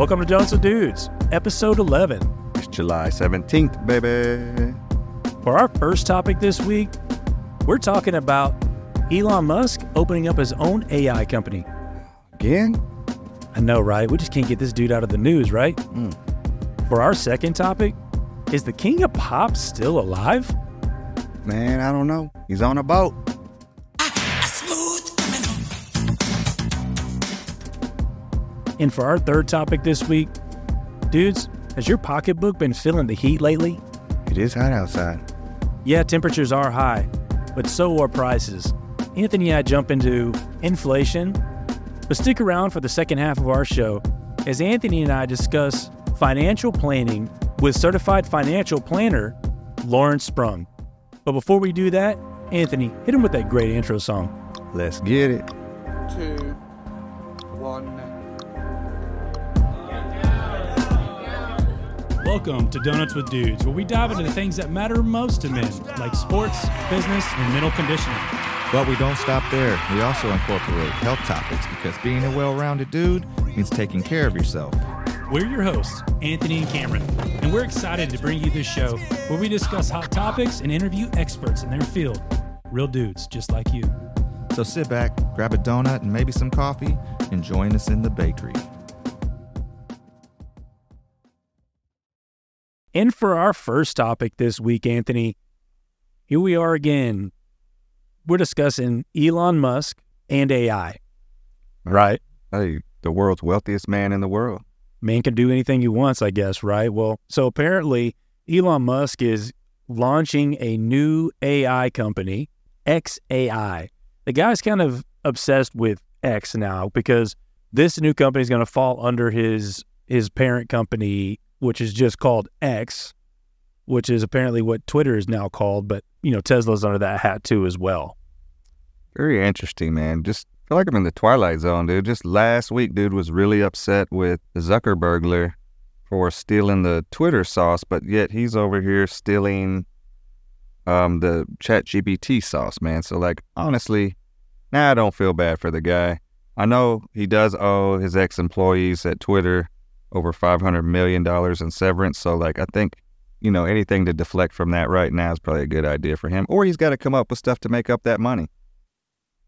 Welcome to Donuts with Dudes, episode 11. It's July 17th, baby. For our first topic this week, we're talking about Elon Musk opening up his own AI company. Again? I know, right? We just can't get this dude out of the news, right? Mm. For our second topic, is the king of pop still alive? Man, I don't know. He's on a boat. And for our third topic this week, dudes, has your pocketbook been feeling the heat lately? It is hot outside. Yeah, temperatures are high, but so are prices. Anthony and I jump into inflation, but stick around for the second half of our show as Anthony and I discuss financial planning with certified financial planner Lawrence Sprung. But before we do that, Anthony, hit him with that great intro song. Let's get it. two, Welcome to Donuts with Dudes, where we dive into the things that matter most to men, like sports, business, and mental conditioning. But we don't stop there. We also incorporate health topics because being a well rounded dude means taking care of yourself. We're your hosts, Anthony and Cameron, and we're excited to bring you this show where we discuss hot topics and interview experts in their field. Real dudes just like you. So sit back, grab a donut and maybe some coffee, and join us in the bakery. And for our first topic this week, Anthony, here we are again. We're discussing Elon Musk and AI. Right? Hey, the world's wealthiest man in the world. Man can do anything he wants, I guess, right? Well, so apparently Elon Musk is launching a new AI company, XAI. The guy's kind of obsessed with X now because this new company is going to fall under his his parent company, which is just called X, which is apparently what Twitter is now called. But you know, Tesla's under that hat too as well. Very interesting, man. Just feel like I'm in the twilight zone, dude. Just last week, dude was really upset with Zuckerbergler for stealing the Twitter sauce, but yet he's over here stealing um the Chat GPT sauce, man. So like honestly, now I don't feel bad for the guy. I know he does owe his ex employees at Twitter over five hundred million dollars in severance. So like I think, you know, anything to deflect from that right now is probably a good idea for him. Or he's got to come up with stuff to make up that money.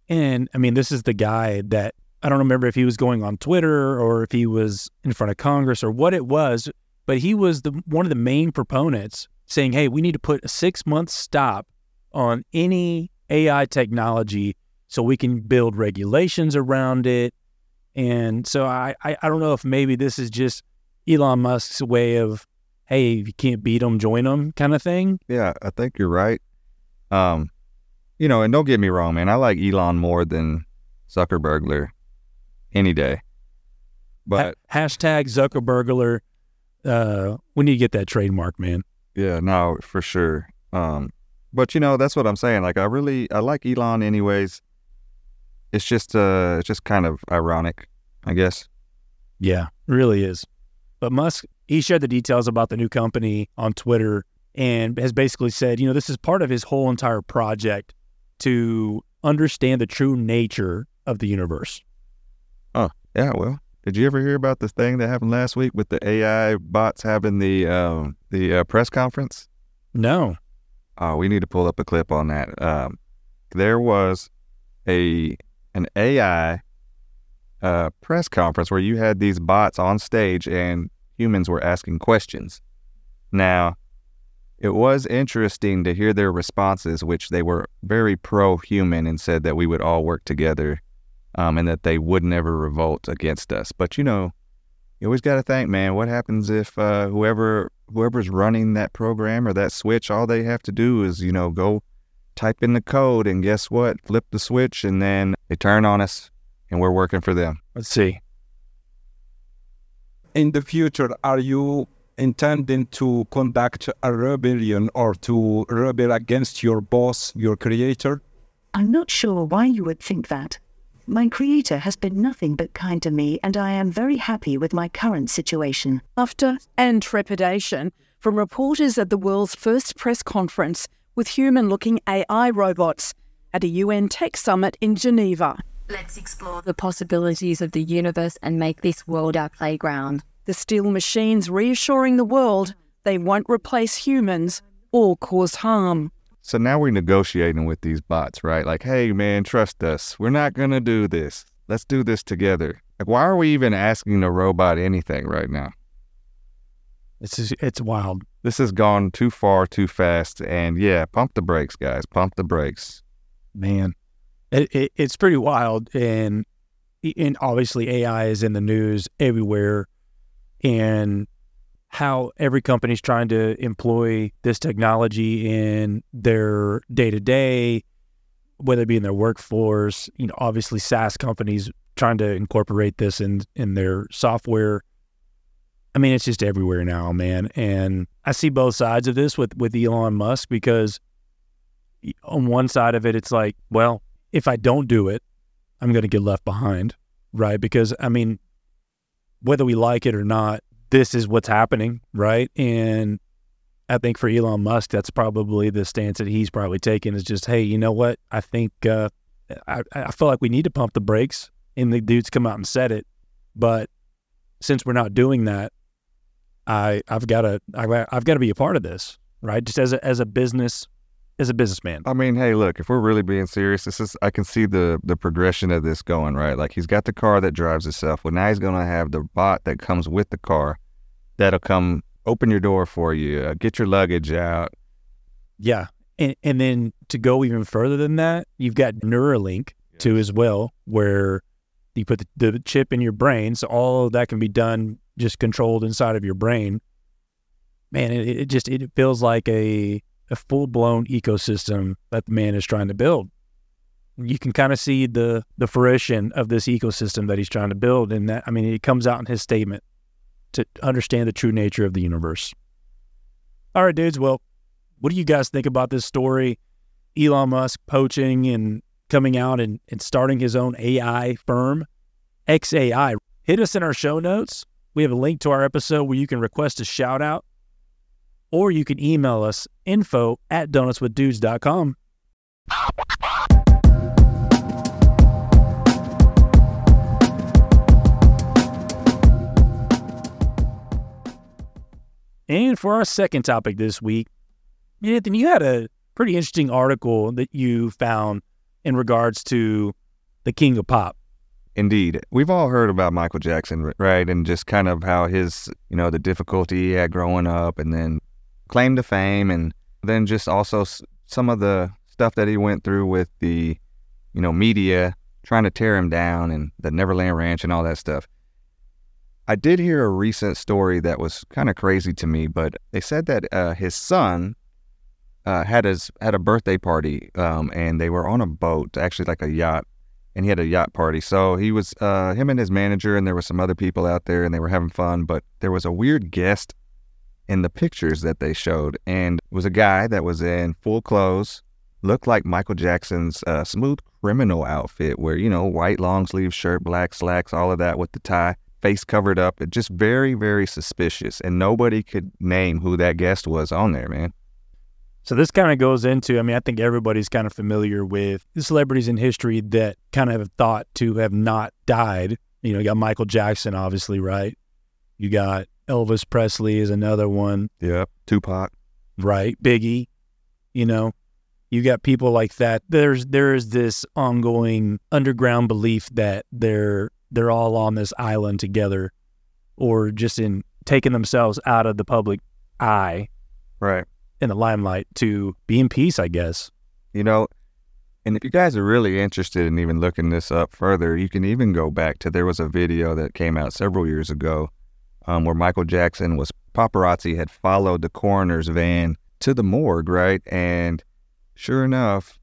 And I mean, this is the guy that I don't remember if he was going on Twitter or if he was in front of Congress or what it was, but he was the one of the main proponents saying, "Hey, we need to put a six month stop on any AI technology so we can build regulations around it." And so I, I, I don't know if maybe this is just Elon Musk's way of, "Hey, if you can't beat them, join them," kind of thing. Yeah, I think you're right. Um, you know, and don't get me wrong, man. I like Elon more than Zuckerbergler any day. But Ha- hashtag Zuckerbergler. Uh, we need to get that trademark, man. yeah, no, for sure. Um, but you know, that's what I'm saying. Like, I really, I like Elon, anyways. It's just, uh, it's just kind of ironic, I guess. Yeah, really is. But Musk, he shared the details about the new company on Twitter and has basically said, you know, this is part of his whole entire project to understand the true nature of the universe. Oh, yeah, well, did you ever hear about the thing that happened last week with the AI bots having the um, the uh, press conference? No. Oh, we need to pull up a clip on that. Um, there was a an AI uh, press conference where you had these bots on stage and humans were asking questions. Now, it was interesting to hear their responses, which they were very pro-human and said that we would all work together um, and that they would never revolt against us. But you know, you always got to think, man, what happens if uh, whoever whoever's running that program or that switch, all they have to do is you know go type in the code, and guess what? Flip the switch, and then they turn on us, and we're working for them. Let's see. In the future, are you intending to conduct a rebellion or to rebel against your boss, your creator? I'm not sure why you would think that. My creator has been nothing but kind to me, and I am very happy with my current situation. After and trepidation from reporters at the world's first press conference with human looking AI robots at a UN tech summit in Geneva. Let's explore the possibilities of the universe and make this world our playground. the steel machines reassuring the world they won't replace humans or cause harm. So now we're negotiating with these bots, right? Like, hey, man, trust us. We're not going to do this. Let's do this together. Like, why are we even asking the robot anything right now? It's just, it's wild. This has gone too far, too fast. And yeah, pump the brakes, guys. Pump the brakes. man. It, it, it's pretty wild, and and obviously AI is in the news everywhere, and how every company's trying to employ this technology in their day to day, whether it be in their workforce. You know, obviously SaaS companies trying to incorporate this in in their software. I mean, it's just everywhere now, man. And I see both sides of this with with Elon Musk because on one side of it, it's like, well, if I don't do it, I'm going to get left behind, right? Because I mean, whether we like it or not, this is what's happening, right? And I think for Elon Musk, that's probably the stance that he's probably taken is just, hey, you know what? I think uh, I, I feel like we need to pump the brakes, and the dudes come out and said it, but since we're not doing that, I I've got to I've got to be a part of this, right? Just as a as a business as a businessman. I mean, hey, look, if we're really being serious, this is I can see the the progression of this going, right? Like he's got the car that drives itself. Well, now he's going to have the bot that comes with the car that'll come open your door for you, uh, get your luggage out. Yeah. And, and then to go even further than that, you've got Neuralink too as well, where you put the, the chip in your brain. So all of that can be done just controlled inside of your brain. Man, it, it just it feels like a a full blown ecosystem that the man is trying to build. You can kind of see the the fruition of this ecosystem that he's trying to build, and that I mean, it comes out in his statement to understand the true nature of the universe. All right, dudes. Well, what do you guys think about this story? Elon Musk poaching and coming out and, and starting his own AI firm, XAI. Hit us in our show notes. We have a link to our episode where you can request a shout out, or you can email us info at donutswithdudes.com. And for our second topic this week, Anthony, you had a pretty interesting article that you found in regards to the king of pop. Indeed. We've all heard about Michael Jackson, right? And just kind of how his, you know, the difficulty he had growing up and then claim to fame and then just also some of the stuff that he went through with the, you know, media trying to tear him down and the Neverland Ranch and all that stuff. I did hear a recent story that was kind of crazy to me, but they said that uh, his son uh, had his had a birthday party, um, and they were on a boat, actually like a yacht, and he had a yacht party. So he was uh, him and his manager, and there were some other people out there, and they were having fun. But there was a weird guest in the pictures that they showed, and was a guy that was in full clothes, looked like Michael Jackson's uh, smooth criminal outfit, where you know white long sleeve shirt, black slacks, all of that with the tie face covered up. It just very, very suspicious. And nobody could name who that guest was on there, man. So this kind of goes into, I mean, I think everybody's kind of familiar with the celebrities in history that kind of have thought to have not died. You know, you got Michael Jackson, obviously, right? You got Elvis Presley is another one. Yeah. Tupac. Right. Biggie, you know, you got people like that. There's there's this ongoing underground belief that they're they're all on this island together or just in taking themselves out of the public eye right in the limelight to be in peace i guess you know and if you guys are really interested in even looking this up further you can even go back to there was a video that came out several years ago um, where michael jackson was paparazzi had followed the coroner's van to the morgue right and sure enough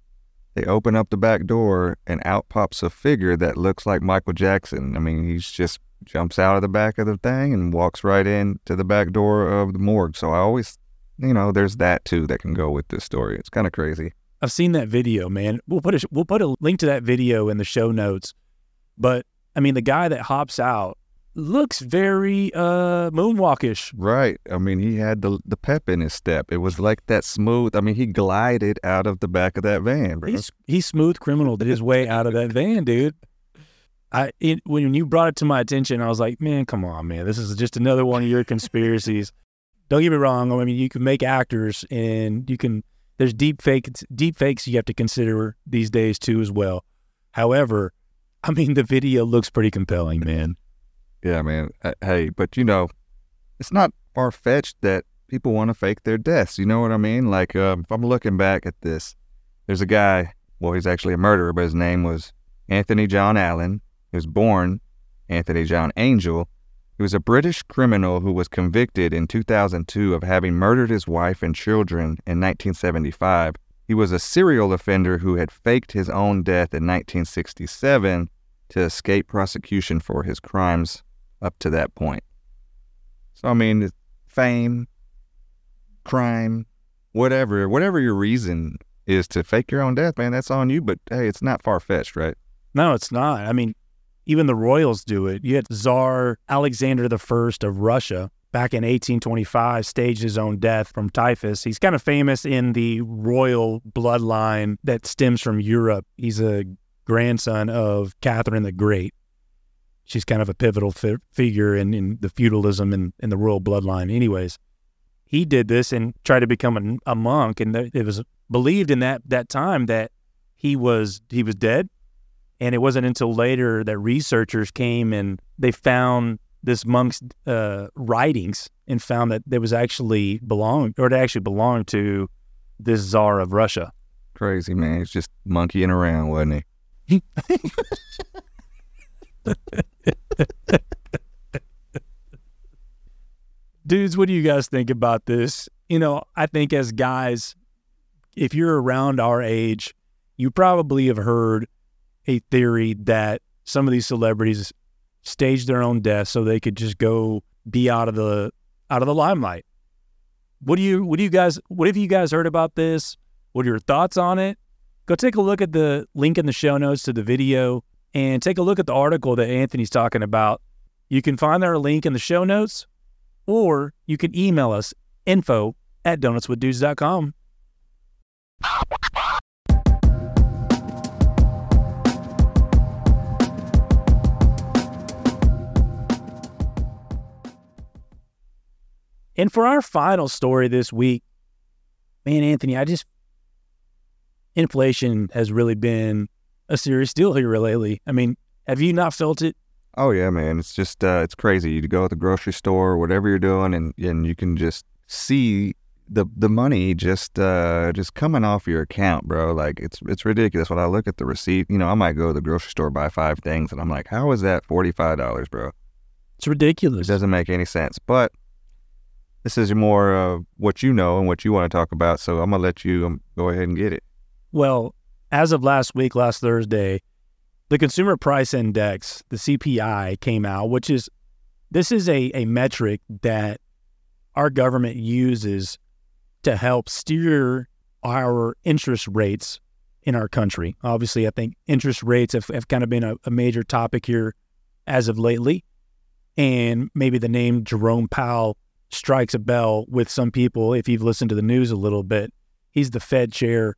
they open up the back door and out pops a figure that looks like Michael Jackson. I mean, he's just jumps out of the back of the thing and walks right in to the back door of the morgue. So I always, you know, there's that too that can go with this story. It's kind of crazy. I've seen that video, man. We'll put a we'll put a link to that video in the show notes. But I mean, the guy that hops out looks very uh moonwalkish. Right. I mean, he had the the pep in his step. It was like that smooth. I mean, he glided out of the back of that van. Bro. He's he's smooth criminal did his way out of that van, dude. I it, when you brought it to my attention, I was like, man, come on, man, this is just another one of your conspiracies. Don't get me wrong. I mean, you can make actors, and you can. There's deep fakes, deep fakes you have to consider these days too, as well. However, I mean, the video looks pretty compelling, man. Yeah, man. Uh, Hey, but you know, it's not far fetched that people want to fake their deaths. You know what I mean? Like, um, if I'm looking back at this, there's a guy. Well, he's actually a murderer, but his name was Anthony John Allen. He was born Anthony John Angel. He was a British criminal who was convicted in 2002 of having murdered his wife and children in 1975. He was a serial offender who had faked his own death in 1967 to escape prosecution for his crimes up to that point. So, I mean, fame, crime, whatever, whatever your reason is to fake your own death, man, that's on you. But hey, it's not far fetched, right? No, it's not. I mean, even the royals do it. You had Tsar Alexander I of Russia back in 1825 staged his own death from typhus. He's kind of famous in the royal bloodline that stems from Europe. He's a grandson of Catherine the Great. She's kind of a pivotal fi- figure in, in the feudalism and in the royal bloodline. Anyways, he did this and tried to become a, a monk, and th- it was believed in that that time that he was he was dead and it wasn't until later that researchers came and they found this monk's uh, writings and found that there was actually belonged or it actually belonged to this czar of Russia. Crazy, man. He's just monkeying around, wasn't he? Dudes, what do you guys think about this? You know, I think as guys, if you're around our age, you probably have heard a theory that some of these celebrities staged their own death so they could just go be out of the out of the limelight. What do you what do you guys what have you guys heard about this? What are your thoughts on it? Go take a look at the link in the show notes to the video and take a look at the article that Anthony's talking about. You can find our link in the show notes or you can email us info at donutswithdudes.com. And for our final story this week, man, Anthony, I just inflation has really been a serious deal here lately. I mean, have you not felt it? Oh yeah, man. It's just uh, it's crazy. You go to the grocery store, whatever you're doing, and and you can just see the the money just uh just coming off your account, bro. Like it's it's ridiculous. When I look at the receipt, you know, I might go to the grocery store buy five things, and I'm like, how is that forty five dollars, bro? It's ridiculous. It doesn't make any sense. But this is more of what you know and what you want to talk about. So I'm gonna let you um, go ahead and get it. Well, as of last week, last Thursday, the Consumer Price Index, the CPI, came out, which is this is a, a metric that our government uses to help steer our interest rates in our country. Obviously, I think interest rates have, have kind of been a, a major topic here as of lately. And maybe the name Jerome Powell strikes a bell with some people if you've listened to the news a little bit. He's the Fed chair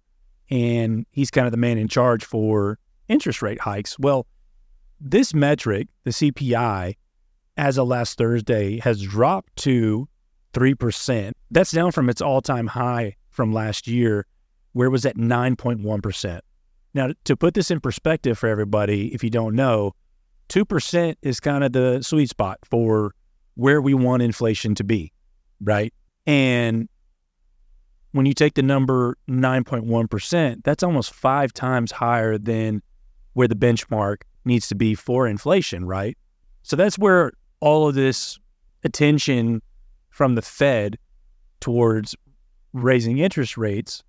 and he's kind of the man in charge for interest rate hikes. Well, this metric, the CPI, as of last Thursday, has dropped to 3%. That's down from its all time high from last year, where it was at 9.1%. Now, to put this in perspective for everybody, if you don't know, 2% is kind of the sweet spot for where we want inflation to be, right? And when you take the number 9.1%, that's almost five times higher than where the benchmark needs to be for inflation, right? So that's where all of this attention from the Fed towards raising interest rates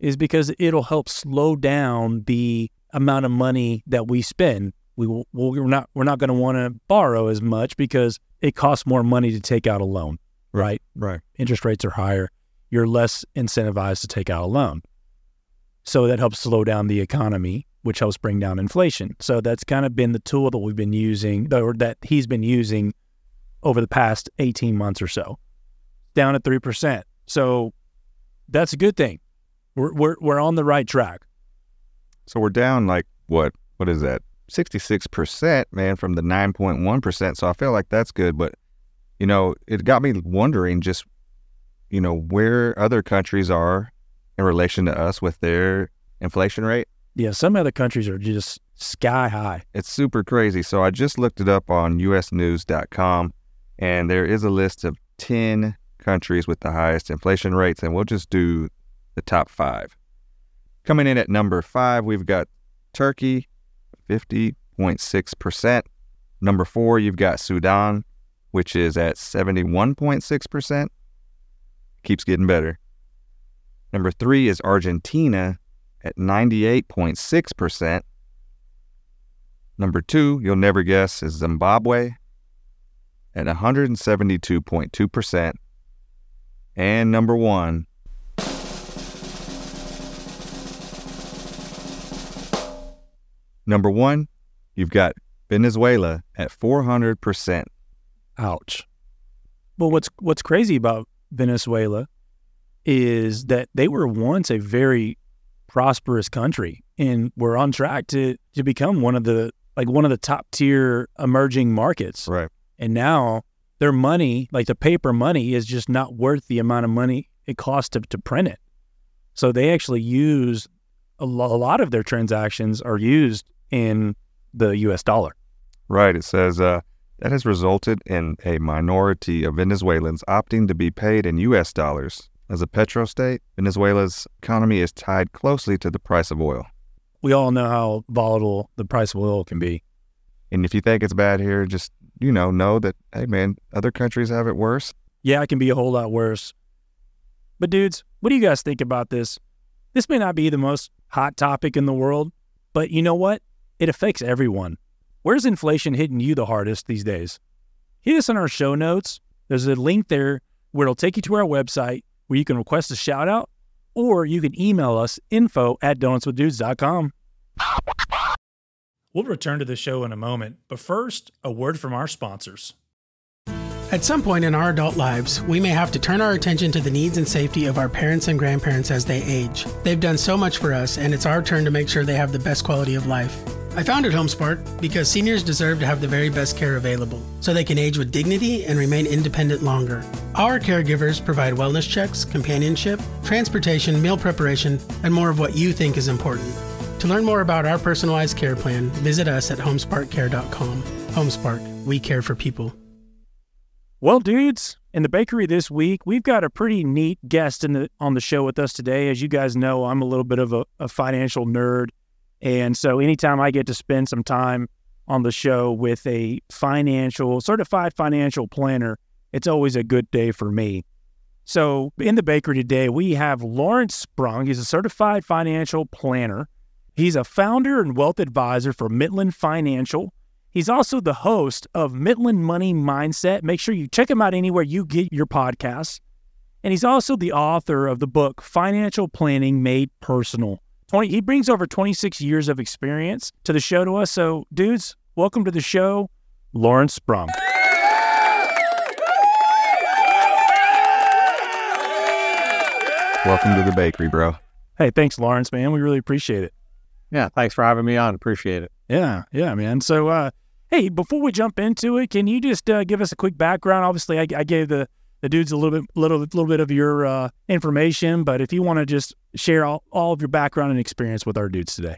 is because it'll help slow down the amount of money that we spend. We will, we're not we're not going to want to borrow as much because it costs more money to take out a loan, right? Right. Interest rates are higher. You're less incentivized to take out a loan. So that helps slow down the economy, which helps bring down inflation. So that's kind of been the tool that we've been using, or that he's been using over the past 18 months or so, down at 3%. So that's a good thing. We're, we're, we're on the right track. So we're down like what? What is that? 66%, man, from the 9.1%. So I feel like that's good. But, you know, it got me wondering just, you know, where other countries are in relation to us with their inflation rate. Yeah, some other countries are just sky high. It's super crazy. So I just looked it up on usnews.com, and there is a list of 10 countries with the highest inflation rates, and we'll just do the top five. Coming in at number five, we've got Turkey, 50.6%. Number four, you've got Sudan, which is at 71.6%. Keeps getting better. Number three is Argentina at 98.6%. Number two, you'll never guess, is Zimbabwe at 172.2%. And number one, number one, you've got Venezuela at 400%. Ouch. Well, what's what's crazy about Venezuela is that they were once a very prosperous country and were on track to to become one of the like one of the top tier emerging markets. Right. And now their money, like the paper money, is just not worth the amount of money it costs to, to print it. So they actually use a, lo- a lot of their transactions are used in the US dollar. Right. It says uh, that has resulted in a minority of Venezuelans opting to be paid in U.S. dollars. As a petrostate, Venezuela's economy is tied closely to the price of oil. We all know how volatile the price of oil can be. And if you think it's bad here, just, you know, know that, hey, man, other countries have it worse. Yeah, it can be a whole lot worse. But, dudes, what do you guys think about this? This may not be the most hot topic in the world, but you know what? It affects everyone. Where's inflation hitting you the hardest these days? Hit us in our show notes. There's a link there where it'll take you to our website where you can request a shout out or you can email us info at donutswithdudes.com. We'll return to the show in a moment, but first, a word from our sponsors. At some point in our adult lives, we may have to turn our attention to the needs and safety of our parents and grandparents as they age. They've done so much for us, and it's our turn to make sure they have the best quality of life. I founded HomeSpark because seniors deserve to have the very best care available so they can age with dignity and remain independent longer. Our caregivers provide wellness checks, companionship, transportation, meal preparation, and more of what you think is important. To learn more about our personalized care plan, visit us at homesparkcare.com. HomeSpark, we care for people. Well, dudes, in the bakery this week, we've got a pretty neat guest in the on the show with us today. As you guys know, I'm a little bit of a, a financial nerd. And so anytime I get to spend some time on the show with a financial, certified financial planner, it's always a good day for me. So in the bakery today, we have Lawrence Sprung. He's a certified financial planner. He's a founder and wealth advisor for Mitlin Financial. He's also the host of Mitlin Money Mindset. Make sure you check him out anywhere you get your podcasts. And he's also the author of the book Financial Planning Made Personal. 20, he brings over 26 years of experience to the show to us. So, dudes, welcome to the show, Lawrence Sprung. Welcome to the bakery, bro. Hey, thanks, Lawrence, man. We really appreciate it. Yeah, thanks for having me on. Appreciate it. Yeah, yeah, man. So, uh, hey, before we jump into it, can you just uh, give us a quick background? Obviously, I, I gave the the dudes a little bit, little, little bit of your uh, information, but if you want to just share all, all of your background and experience with our dudes today.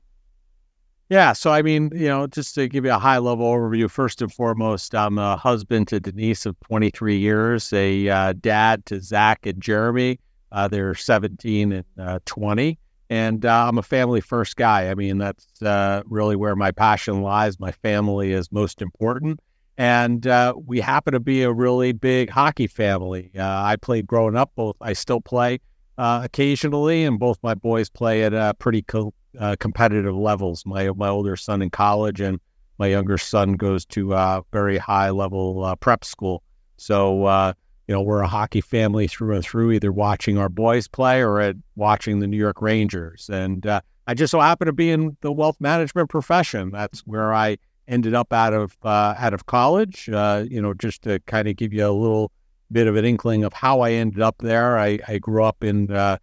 Yeah, so I mean, you know, just to give you a high level overview, first and foremost, I'm a husband to Denise of 23 years, a uh, dad to Zach and Jeremy. Uh, they're 17 and uh, 20. And uh, I'm a family first guy. I mean, that's uh, really where my passion lies. My family is most important. And uh, we happen to be a really big hockey family. Uh, I played growing up, both, I still play uh, occasionally, and both my boys play at uh, pretty co- competitive levels. My, my older son in college, and my younger son goes to a very high level prep school. So, you know, we're a hockey family through and through, either watching our boys play or at watching the New York Rangers. And uh, I just so happen to be in the wealth management profession. That's where I ended up out of uh, out of college. Uh, you know, just to kind of give you a little bit of an inkling of how I ended up there. I, I grew up in uh,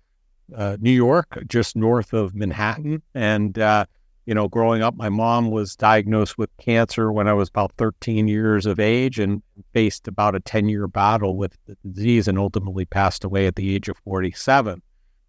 uh, New York, just north of Manhattan, and uh, you know, growing up, my mom was diagnosed with cancer when I was about 13 years of age and faced about a 10 year battle with the disease and ultimately passed away at the age of 47.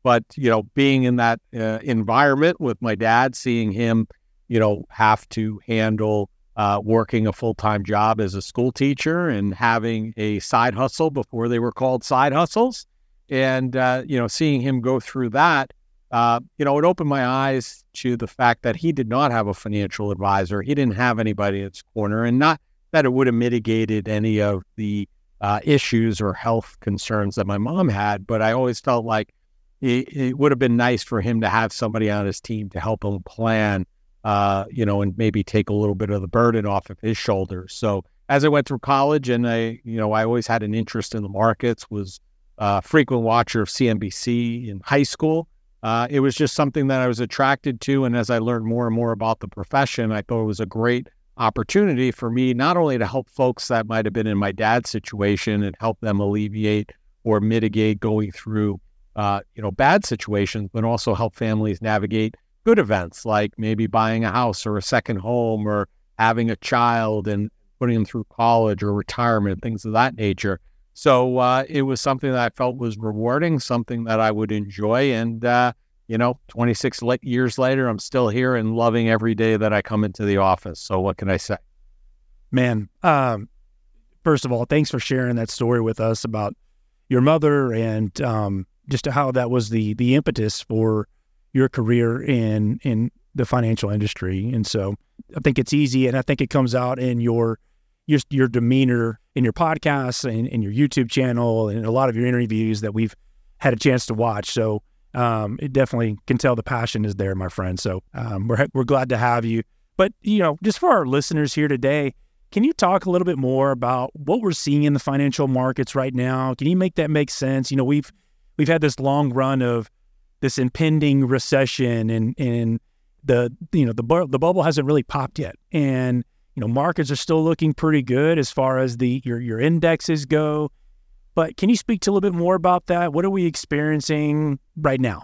But, you know, being in that uh, environment with my dad, seeing him, you know, have to handle uh, working a full time job as a school teacher and having a side hustle before they were called side hustles. And, uh, you know, seeing him go through that uh, you know, it opened my eyes to the fact that he did not have a financial advisor. He didn't have anybody in his corner, and not that it would have mitigated any of the uh, issues or health concerns that my mom had, but I always felt like it, it, would have been nice for him to have somebody on his team to help him plan, uh, you know, and maybe take a little bit of the burden off of his shoulders. So as I went through college, and I, you know, I always had an interest in the markets, was a frequent watcher of CNBC in high school uh, it was just something that I was attracted to. And as I learned more and more about the profession, I thought it was a great opportunity for me not only to help folks that might have been in my dad's situation and help them alleviate or mitigate going through uh, you know bad situations, but also help families navigate good events like maybe buying a house or a second home or having a child and putting them through college or retirement, things of that nature. So uh, it was something that I felt was rewarding, something that I would enjoy. And, uh, you know, 26 years later, I'm still here and loving every day that I come into the office. So what can I say? Man, um, first of all, thanks for sharing that story with us about your mother and um, just how that was the the impetus for your career in in the financial industry. And so I think it's easy, and I think it comes out in your your your demeanor in your podcasts and, and your YouTube channel and a lot of your interviews that we've had a chance to watch. So um, it definitely can tell the passion is there, my friend. So um, we're we're glad to have you. But you know, just for our listeners here today, can you talk a little bit more about what we're seeing in the financial markets right now? Can you make that make sense? You know, we've we've had this long run of this impending recession, and and the you know the the bubble hasn't really popped yet, and you know, markets are still looking pretty good as far as the your your indexes go. But can you speak to a little bit more about that? What are we experiencing right now?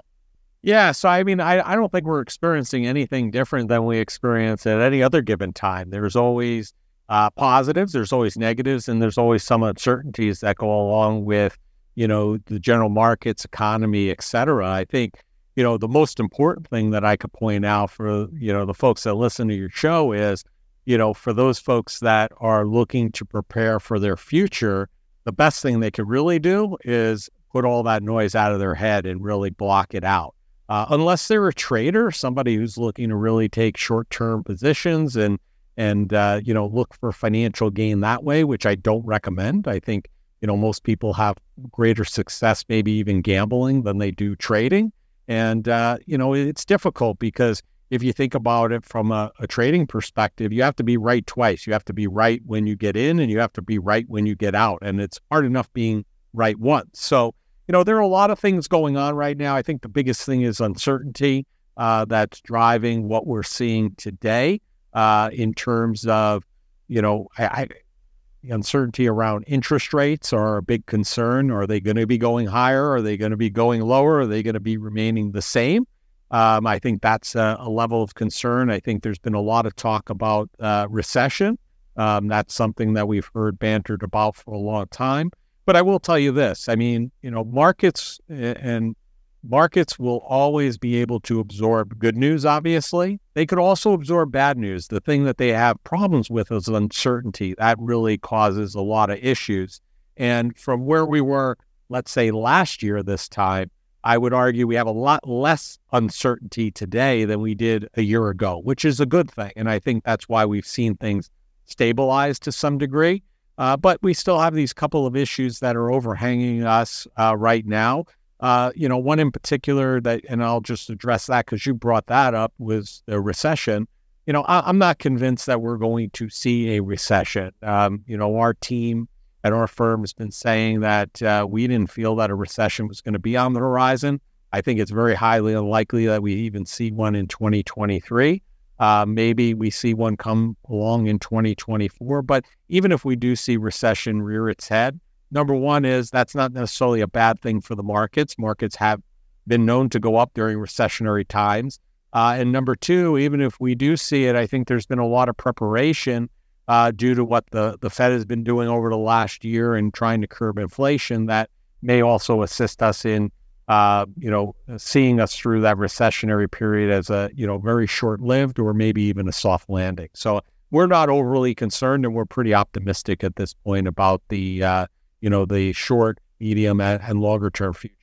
Yeah, so I mean, I, I don't think we're experiencing anything different than we experience at any other given time. There's always uh, positives, there's always negatives, and there's always some uncertainties that go along with, you know, the general markets, economy, et cetera. I think, you know, the most important thing that I could point out for, you know, the folks that listen to your show is you know, for those folks that are looking to prepare for their future, the best thing they could really do is put all that noise out of their head and really block it out. Uh, unless they're a trader, somebody who's looking to really take short-term positions and and uh, you know look for financial gain that way, which I don't recommend. I think you know most people have greater success, maybe even gambling, than they do trading, and uh, you know it's difficult because if you think about it from a, a, trading perspective, you have to be right twice. You have to be right when you get in and you have to be right when you get out. And it's hard enough being right once. So, you know, there are a lot of things going on right now. I think the biggest thing is uncertainty uh, that's driving what we're seeing today uh, in terms of, you know, I, the uncertainty around interest rates are a big concern. Are they going to be going higher? Are they going to be going lower? Are they going to be remaining the same? Um, I think that's a, a, level of concern. I think there's been a lot of talk about uh, recession. Um, that's something that we've heard bantered about for a long time. But I will tell you this: I mean, you know, markets and markets will always be able to absorb good news. Obviously, they could also absorb bad news. The thing that they have problems with is uncertainty. That really causes a lot of issues. And from where we were, let's say last year, this time I would argue we have a lot less uncertainty today than we did a year ago, which is a good thing. And I think that's why we've seen things stabilize to some degree. Uh, but we still have these couple of issues that are overhanging us uh, right now. Uh, you know, one in particular that, and I'll just address that because you brought that up, was the recession. You know, I, am not convinced that we're going to see a recession. Um, you know, our team at our firm has been saying that uh, we didn't feel that a recession was going to be on the horizon. I think it's very highly unlikely that we even see one in 2023. Uh, maybe we see one come along in 2024. But even if we do see recession rear its head, number one is that's not necessarily a bad thing for the markets. Markets have been known to go up during recessionary times. Uh, and number two, even if we do see it, I think there's been a lot of preparation uh, due to what the, the Fed has been doing over the last year and trying to curb inflation that may also assist us in, uh, you know, seeing us through that recessionary period as a, you know, very short lived or maybe even a soft landing. So we're not overly concerned and we're pretty optimistic at this point about the, uh, you know, the short, medium, and longer term future.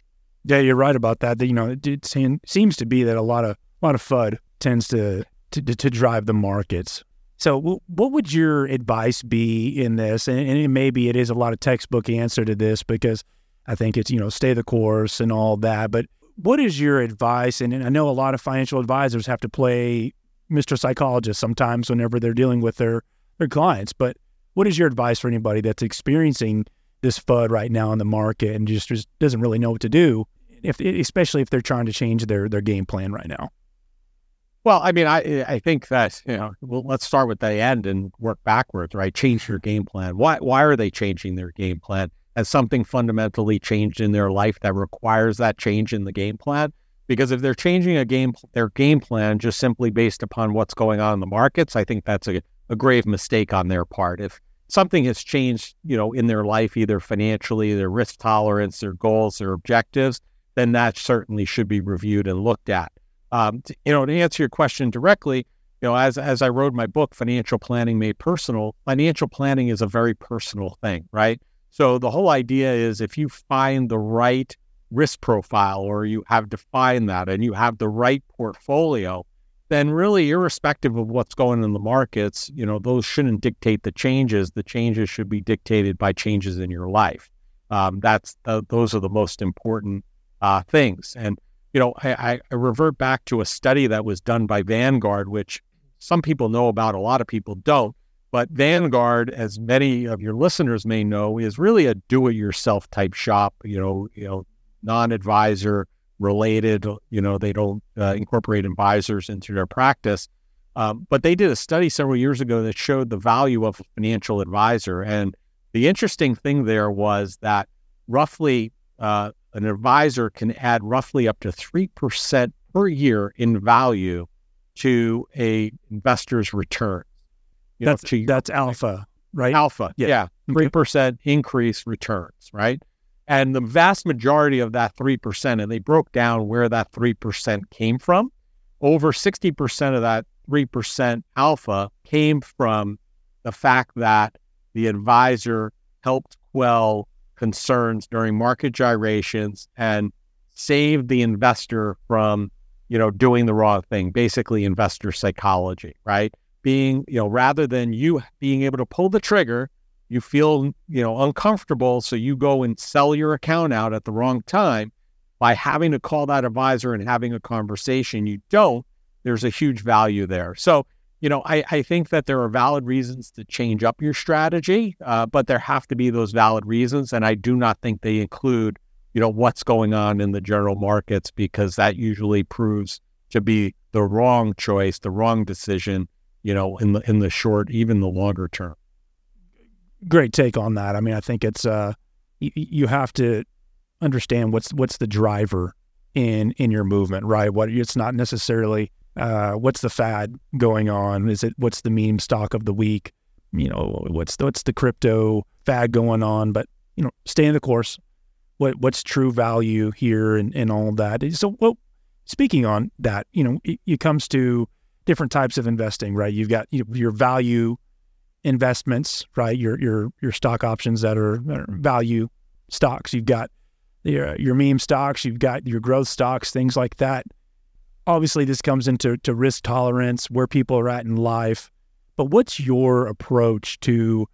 Yeah, you're right about that. You know, it seems to be that a lot of a lot of FUD tends to to, to drive the markets. So, what would your advice be in this? And, and maybe it is a lot of textbook answer to this because I think it's you know stay the course and all that. But what is your advice? And, and I know a lot of financial advisors have to play Mr. Psychologist sometimes whenever they're dealing with their their clients. But what is your advice for anybody that's experiencing this FUD right now in the market and just, just doesn't really know what to do, if especially if they're trying to change their their game plan right now? Well, I mean, I I think that you know, well, let's start with the end and work backwards, right? Change your game plan. Why why are they changing their game plan? Has something fundamentally changed in their life that requires that change in the game plan? Because if they're changing a game their game plan just simply based upon what's going on in the markets, I think that's a, a grave mistake on their part. If something has changed, you know, in their life, either financially, their risk tolerance, their goals, their objectives, then that certainly should be reviewed and looked at. Um, to, you know, to answer your question directly, you know, as as I wrote my book, Financial Planning Made Personal, financial planning is a very personal thing, right? So the whole idea is if you find the right risk profile or you have defined that and you have the right portfolio, then really irrespective of what's going in the markets, you know, those shouldn't dictate the changes. The changes should be dictated by changes in your life. Um, that's the, those are the most important uh, things. And you know, I, I revert back to a study that was done by Vanguard, which some people know about, a lot of people don't. But Vanguard, as many of your listeners may know, is really a do-it-yourself type shop. You know, you know, non-advisor related. You know, they don't uh, incorporate advisors into their practice. Um, but they did a study several years ago that showed the value of a financial advisor. And the interesting thing there was that roughly uh, an advisor can add roughly up to 3% per year in value to a investor's return. You that's, know, that's alpha, right? Alpha, yeah. yeah. 3% increase returns, right? And the vast majority of that 3%, and they broke down where that 3% came from, over 60% of that 3% alpha came from the fact that the advisor helped quell concerns during market gyrations and saved the investor from, you know, doing the wrong thing, basically investor psychology, right? Being, you know, rather than you being able to pull the trigger, you feel, you know, uncomfortable. So you go and sell your account out at the wrong time by having to call that advisor and having a conversation. You don't, there's a huge value there. So, you know, I, I think that there are valid reasons to change up your strategy, uh, but there have to be those valid reasons. And I do not think they include, you know, what's going on in the general markets because that usually proves to be the wrong choice, the wrong decision, you know, in the in the short, even the longer term. Great take on that. I mean, I think it's uh, y- you have to understand what's what's the driver in in your movement, right? What it's not necessarily uh, what's the fad going on? Is it what's the meme stock of the week? You know, what's the, what's the crypto fad going on? But you know, stay in the course. What what's true value here and, and all that? So, well, speaking on that, you know, it, it comes to different types of investing, right? You've got your value investments, right? Your your your stock options that are, that are value stocks. You've got your your meme stocks. You've got your growth stocks, things like that obviously this comes into to risk tolerance, where people are at in life. But what's your approach to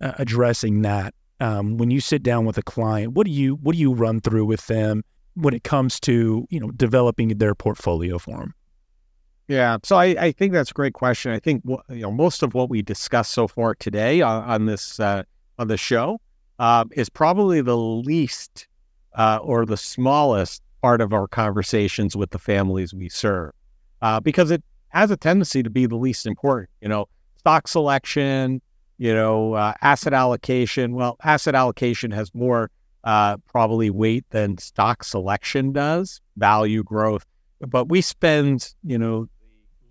uh, addressing that? Um, when you sit down with a client, what do you what do you run through with them when it comes to you know developing their portfolio for them? Yeah, so I, I think that's a great question. I think you know most of what we discussed so far today on, on this uh, on the show uh, is probably the least uh, or the smallest part of our conversations with the families we serve uh, because it has a tendency to be the least important. You know, stock selection, you know, uh, asset allocation. Well, asset allocation has more uh, probably weight than stock selection does, value growth. but we spend, you know,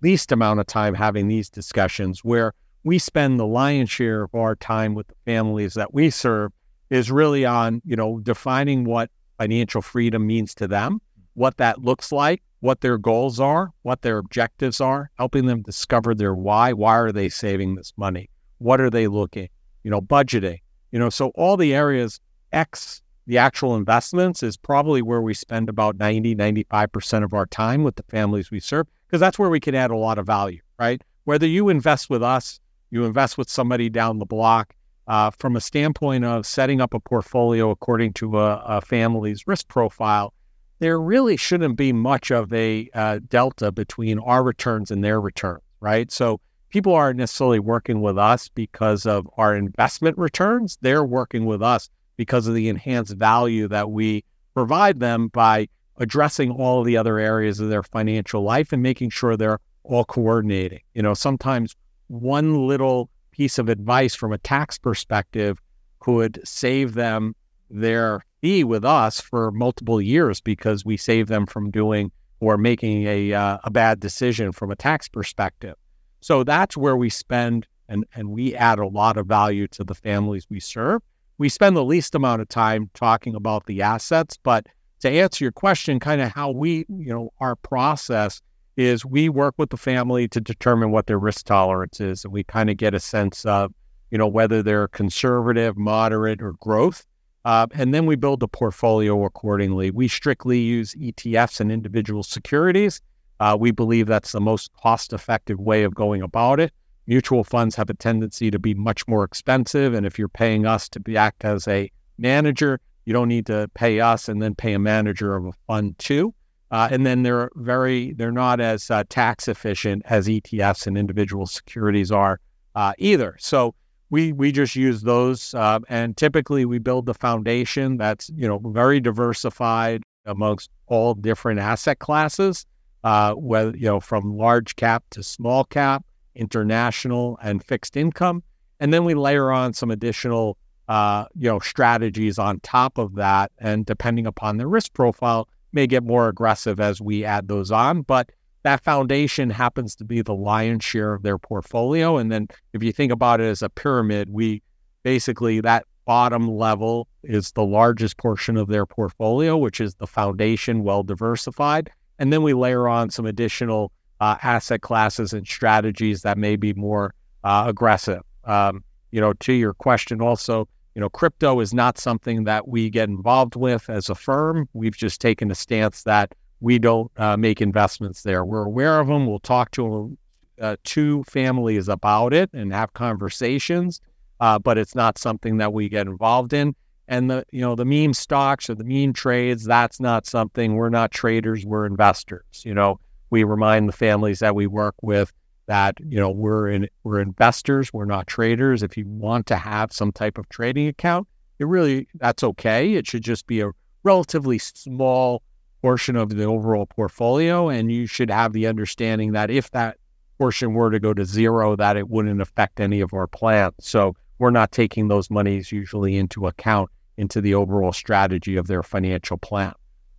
least amount of time having these discussions where we spend the lion's share of our time with the families that we serve is really on, you know, defining what financial freedom means to them, what that looks like, what their goals are, what their objectives are, helping them discover their why. Why are they saving this money? What are they looking? You know, budgeting. You know, so all the areas X, the actual investments is probably where we spend about 90, 95% of our time with the families we serve, because that's where we can add a lot of value, right? Whether you invest with us, you invest with somebody down the block, uh, from a standpoint of setting up a portfolio according to a, a family's risk profile, there really shouldn't be much of a uh, delta between our returns and their returns, right? So people aren't necessarily working with us because of our investment returns. They're working with us because of the enhanced value that we provide them by addressing all of the other areas of their financial life and making sure they're all coordinating. You know, sometimes one little piece of advice from a tax perspective could save them their fee with us for multiple years because we save them from doing or making a, uh, a bad decision from a tax perspective. So that's where we spend and, and we add a lot of value to the families we serve. We spend the least amount of time talking about the assets, but to answer your question, kind of how we, you know, our process is we work with the family to determine what their risk tolerance is. And we kind of get a sense of, you know, whether they're conservative, moderate, or growth. Uh, and then we build a portfolio accordingly. We strictly use ETFs and individual securities. Uh, we believe that's the most cost effective way of going about it. Mutual funds have a tendency to be much more expensive. And if you're paying us to be, act as a manager, you don't need to pay us and then pay a manager of a fund too. Uh, and then they're very they're not as uh, tax efficient as ETFs and individual securities are uh, either. So we we just use those, uh, and typically we build the foundation that's you know very diversified amongst all different asset classes, uh, whether you know from large cap to small cap, international and fixed income, and then we layer on some additional uh, you know strategies on top of that, and depending upon the risk profile may get more aggressive as we add those on, but that foundation happens to be the lion's share of their portfolio. And then if you think about it as a pyramid, we basically that bottom level is the largest portion of their portfolio, which is the foundation, well diversified. And then we layer on some additional uh, asset classes and strategies that may be more uh, aggressive. Um, you know, to your question also, you know, crypto is not something that we get involved with as a firm. We've just taken a stance that we don't uh, make investments there. We're aware of them. We'll talk to uh, two families about it and have conversations, uh, but it's not something that we get involved in. And the you know the meme stocks or the meme trades, that's not something. We're not traders. We're investors. You know, we remind the families that we work with that you know we're in we're investors we're not traders. If you want to have some type of trading account it really that's okay. It should just be a relatively small portion of the overall portfolio and you should have the understanding that if that portion were to go to zero that it wouldn't affect any of our plans. So we're not taking those monies usually into account into the overall strategy of their financial plan.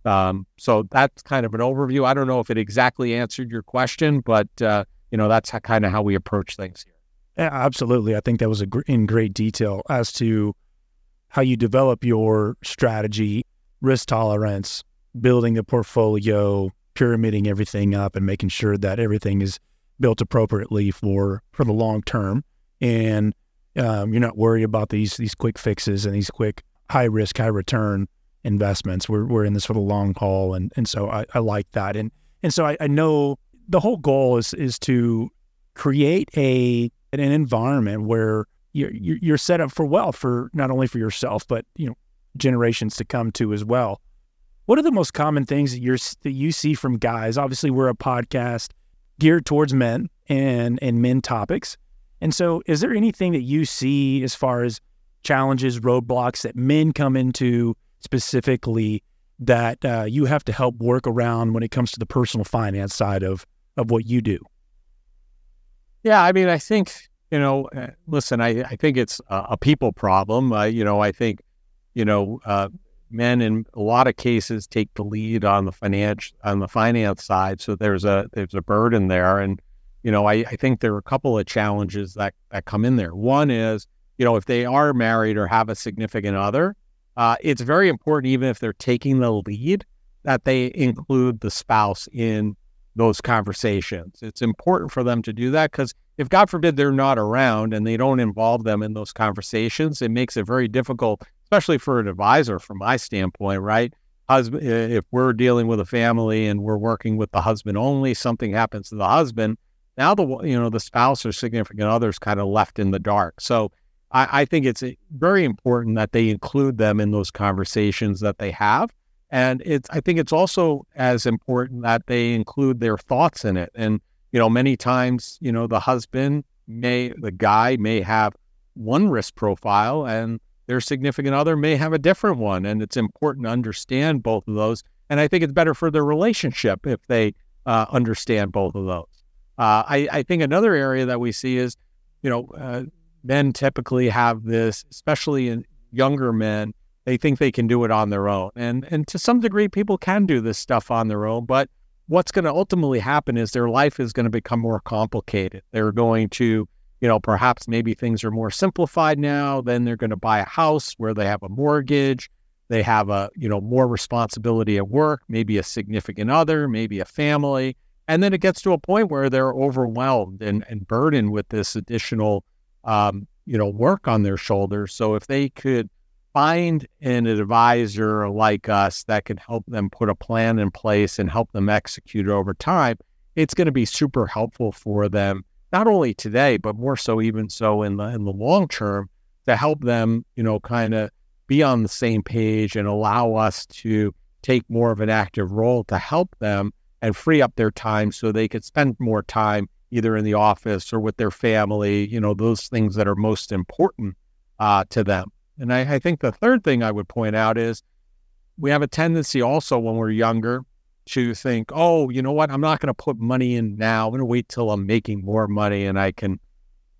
Um, so that's kind of an overview. I don't know if it exactly answered your question but uh, you know, that's kind of how we approach things here. Yeah, absolutely. I think that was a gr- in great detail as to how you develop your strategy, risk tolerance, building the portfolio, pyramiding everything up, and making sure that everything is built appropriately for for the long term. And um, you're not worried about these these quick fixes and these quick high risk, high return investments. We're we're in this for the long haul, and and so I, I like that. And and so I, I know the whole goal is is to create a an environment where you're you're set up for wealth for not only for yourself but you know generations to come to as well. What are the most common things that you're that you see from guys? Obviously, we're a podcast geared towards men and and men topics. And so, is there anything that you see as far as challenges, roadblocks that men come into specifically that uh, you have to help work around when it comes to the personal finance side of of what you do? Yeah, I mean, I think you know. Uh, listen, I I think it's a, a people problem. Uh, you know, I think you know uh, men in a lot of cases take the lead on the finance on the finance side. So there's a there's a burden there, and you know I, I think there are a couple of challenges that that come in there. One is you know if they are married or have a significant other, uh, it's very important even if they're taking the lead that they include the spouse in those conversations. It's important for them to do that because if God forbid they're not around and they don't involve them in those conversations, it makes it very difficult, especially for an advisor from my standpoint, right? Husband, if we're dealing with a family and we're working with the husband only, something happens to the husband. Now the you know the spouse or significant others kind of left in the dark. So I, I think it's eh, very important that they include them in those conversations that they have and it's I think it's also as important that they include their thoughts in it. And, you know, many times, you know, the husband may the guy may have one risk profile and their significant other may have a different one. And it's important to understand both of those. And I think it's better for their relationship if they uh, understand both of those. Uh, I, I, think another area that we see is, you know, uh, men typically have this, especially in younger men, they think they can do it on their own. And and to some degree people can do this stuff on their own, but what's going to ultimately happen is their life is going to become more complicated. They're going to, you know, perhaps maybe things are more simplified now, then they're going to buy a house where they have a mortgage, they have a, you know, more responsibility at work, maybe a significant other, maybe a family, and then it gets to a point where they're overwhelmed and, and burdened with this additional um, you know, work on their shoulders. So if they could find an advisor like us that can help them put a plan in place and help them execute over time, it's going to be super helpful for them, not only today, but more so even so in the in the long term to help them, you know, kind of be on the same page and allow us to take more of an active role to help them and free up their time so they could spend more time either in the office or with their family, you know, those things that are most important uh, to them. And I, I think the third thing I would point out is we have a tendency also when we're younger to think, oh, you know what? I'm not going to put money in now. I'm going to wait till I'm making more money and I can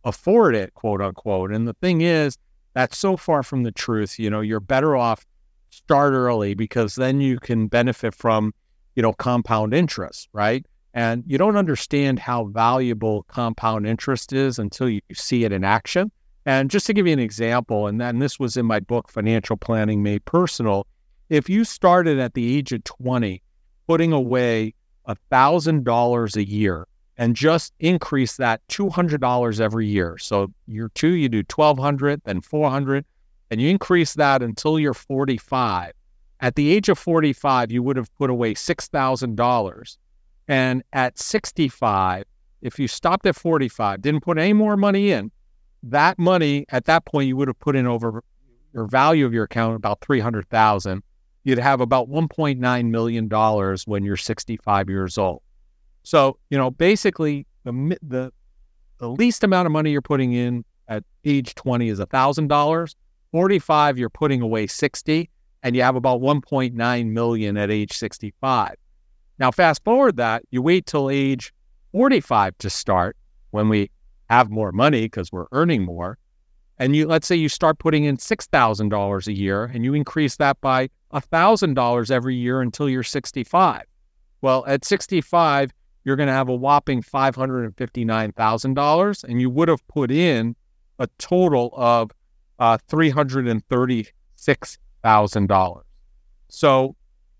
afford it, quote unquote. And the thing is, that's so far from the truth. You know, you're better off start early because then you can benefit from, you know, compound interest, right? And you don't understand how valuable compound interest is until you see it in action. And just to give you an example, and then this was in my book, Financial Planning Made Personal. If you started at the age of 20, putting away $1,000 a year and just increase that $200 every year. So year two, you do 1200 then 400 and you increase that until you're 45. At the age of 45, you would have put away $6,000. And at 65, if you stopped at 45, didn't put any more money in, that money at that point you would have put in over your value of your account about 300,000 you'd have about 1.9 million dollars when you're 65 years old. So you know basically the the the least amount of money you're putting in at age 20 is $1,000 45 you're putting away 60 and you have about 1.9 million at age 65 now fast forward that you wait till age 45 to start when we have more money because we're earning more. And you let's say you start putting in six thousand dollars a year and you increase that by thousand dollars every year until you're 65. Well, at 65, you're going to have a whopping $559,000 and you would have put in a total of uh, $336,000. So,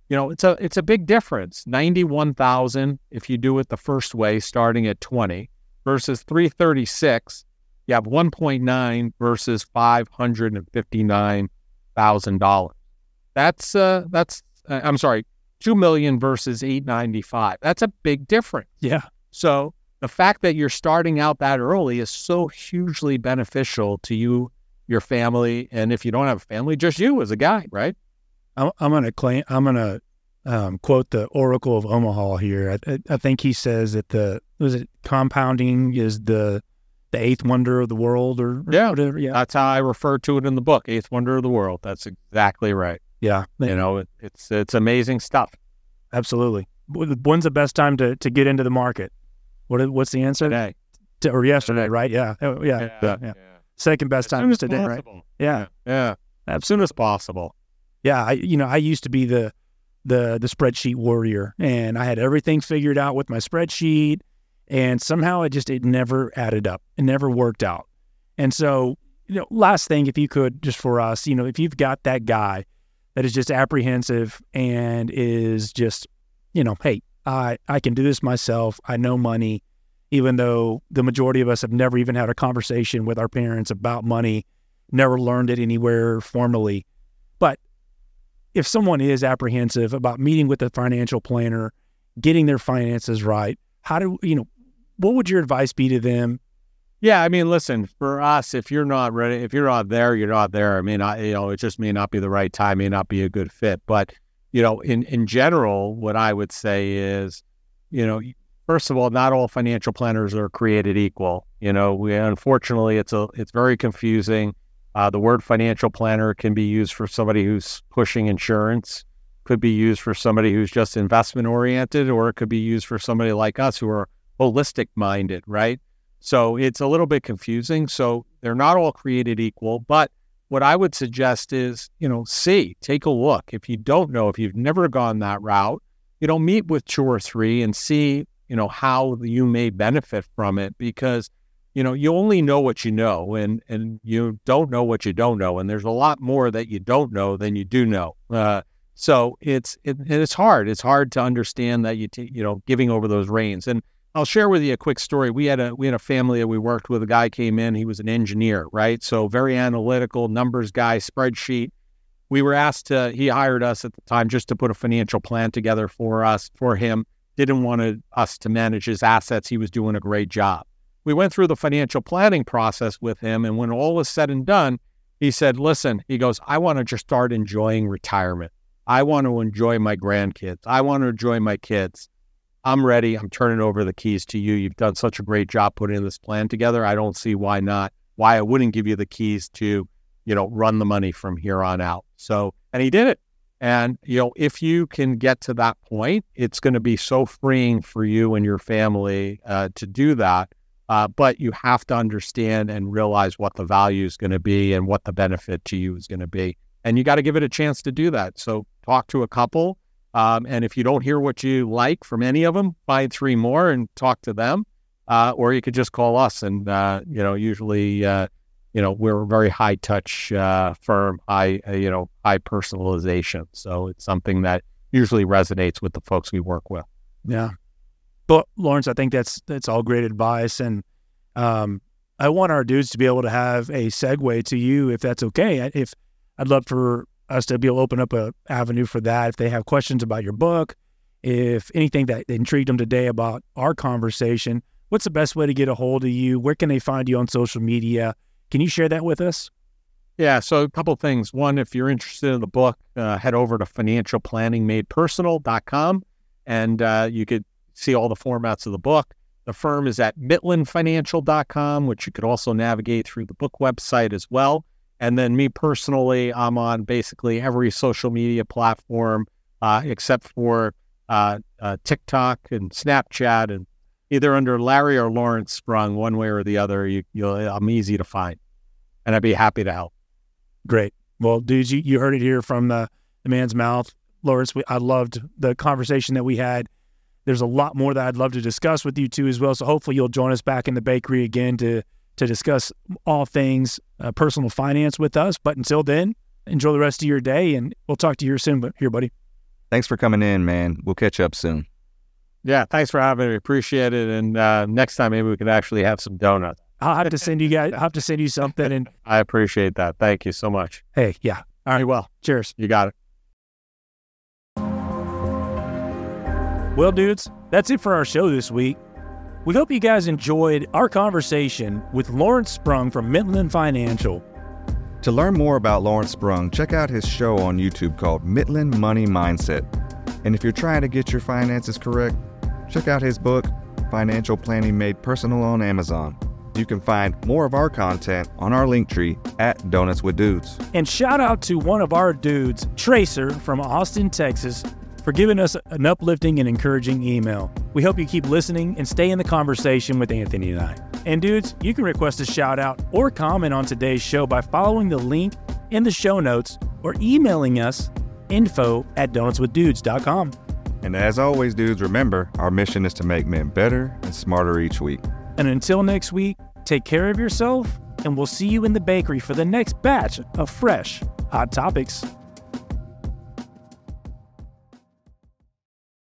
you know, it's a it's a big difference. 91,000 if you do it the first way starting at 20 versus 336, you have 1.9 versus $559,000. That's uh that's uh, I'm sorry, 2 million versus 895. That's a big difference. Yeah. So the fact that you're starting out that early is so hugely beneficial to you, your family, and if you don't have a family, just you as a guy, right? I'm, I'm gonna claim I'm gonna um, quote the Oracle of Omaha here. I, I, think he says that the was it compounding is the the eighth wonder of the world or, or yeah, whatever. Yeah, that's how I refer to it in the book, eighth wonder of the world. That's exactly right. Yeah, you know, it, it's it's amazing stuff. Absolutely. When's the best time to, to get into the market? What what's the answer? Today. To, or yesterday, today. right? Yeah. Oh, yeah. Yeah, yeah. yeah. Second best as time is today, possible. right? Yeah. Yeah. As soon as possible. yeah, I, you know, I used to be the the the spreadsheet warrior, and I had everything figured out with my spreadsheet, and somehow it just it never added up. It never worked out. And so, you know, last thing, if you could, just for us, you know, if you've got that guy that is just apprehensive and is just, you know, hey, I I can do this myself. I know money, even though the majority of us have never even had a conversation with our parents about money, never learned it anywhere formally. But if someone is apprehensive about meeting with a financial planner, getting their finances right, how do you know? What would your advice be to them? Yeah, I mean, listen, for us, if you're not ready, if you're not there, you're not there. I mean, I, you know, it just may not be the right time, may not be a good fit. But you know, in in general, what I would say is, you know, first of all, not all financial planners are created equal. You know, we unfortunately, it's a it's very confusing. Uh, the word financial planner can be used for somebody who's pushing insurance, could be used for somebody who's just investment oriented, or it could be used for somebody like us who are holistic minded, right? So it's a little bit confusing. So they're not all created equal. But what I would suggest is, you know, see, take a look. If you don't know, if you've never gone that route, you know, meet with two or three and see, you know, how you may benefit from it because you know, you only know what you know and, and you don't know what you don't know. And there's a lot more that you don't know than you do know. Uh, so it's, it, it's hard. It's hard to understand that you, t- you know, giving over those reins. And I'll share with you a quick story. We had a, we had a family that we worked with. A guy came in, he was an engineer, right? So very analytical, numbers guy, spreadsheet. We were asked to, he hired us at the time just to put a financial plan together for us, for him. Didn't want us to manage his assets. He was doing a great job we went through the financial planning process with him. And when all was said and done, he said, Listen, he goes, I want to just start enjoying retirement. I want to enjoy my grandkids. I want to enjoy my kids. I'm ready. I'm turning over the keys to you. You've done such a great job putting this plan together. I don't see why not, why I wouldn't give you the keys to, you know, run the money from here on out. So, and he did it. And, you know, if you can get to that point, it's going to be so freeing for you and your family uh, to do that uh, but you have to understand and realize what the value is going to be and what the benefit to you is going to be. And you got to give it a chance to do that. So talk to a couple. Um, and if you don't hear what you like from any of them, find three more and talk to them. Uh, or you could just call us. And, uh, you know, usually, uh, you know, we're a very high touch uh, firm, high, uh, you know, high personalization. So it's something that usually resonates with the folks we work with. Yeah. But Lawrence, I think that's that's all great advice, and um, I want our dudes to be able to have a segue to you, if that's okay. If I'd love for us to be able to open up a avenue for that. If they have questions about your book, if anything that intrigued them today about our conversation, what's the best way to get a hold of you? Where can they find you on social media? Can you share that with us? Yeah, so a couple things. One, if you're interested in the book, uh, head over to financialplanningmadepersonal.com and uh, you could see all the formats of the book. The firm is at mitlinfinancial.com, which you could also navigate through the book website as well. And then me personally, I'm on basically every social media platform uh, except for uh, uh, TikTok and Snapchat, and either under Larry or Lawrence Sprung, one way or the other. You, I'm easy to find, and I'd be happy to help. Great. Well, dudes, you, you heard it here from the, the man's mouth. Lawrence, we, I loved the conversation that we had. There's a lot more that I'd love to discuss with you too as well. So hopefully you'll join us back in the bakery again to to discuss all things uh, personal finance with us. But until then, enjoy the rest of your day, and we'll talk to you soon. But here, buddy. Thanks for coming in, man. We'll catch up soon. Yeah, thanks for having me. Appreciate it. And uh, next time, maybe we can actually have some donuts. I'll have to send you guys. I'll have to send you something. And I appreciate that. Thank you so much. Hey, yeah. All right. Well, cheers. You got it. Well, dudes, that's it for our show this week. We hope you guys enjoyed our conversation with Lawrence Sprung from Mitlin Financial. To learn more about Lawrence Sprung, check out his show on YouTube called Mitlin Money Mindset. And if you're trying to get your finances correct, check out his book, Financial Planning Made Personal on Amazon. You can find more of our content on our Linktree at Donuts with Dudes. And shout out to one of our dudes, Tracer from Austin, Texas, for giving us an uplifting and encouraging email. We hope you keep listening and stay in the conversation with Anthony and I. And dudes, you can request a shout out or comment on today's show by following the link in the show notes or emailing us info at donutswithdudes.com. And as always, dudes, remember our mission is to make men better and smarter each week. And until next week, take care of yourself, and we'll see you in the bakery for the next batch of fresh hot topics.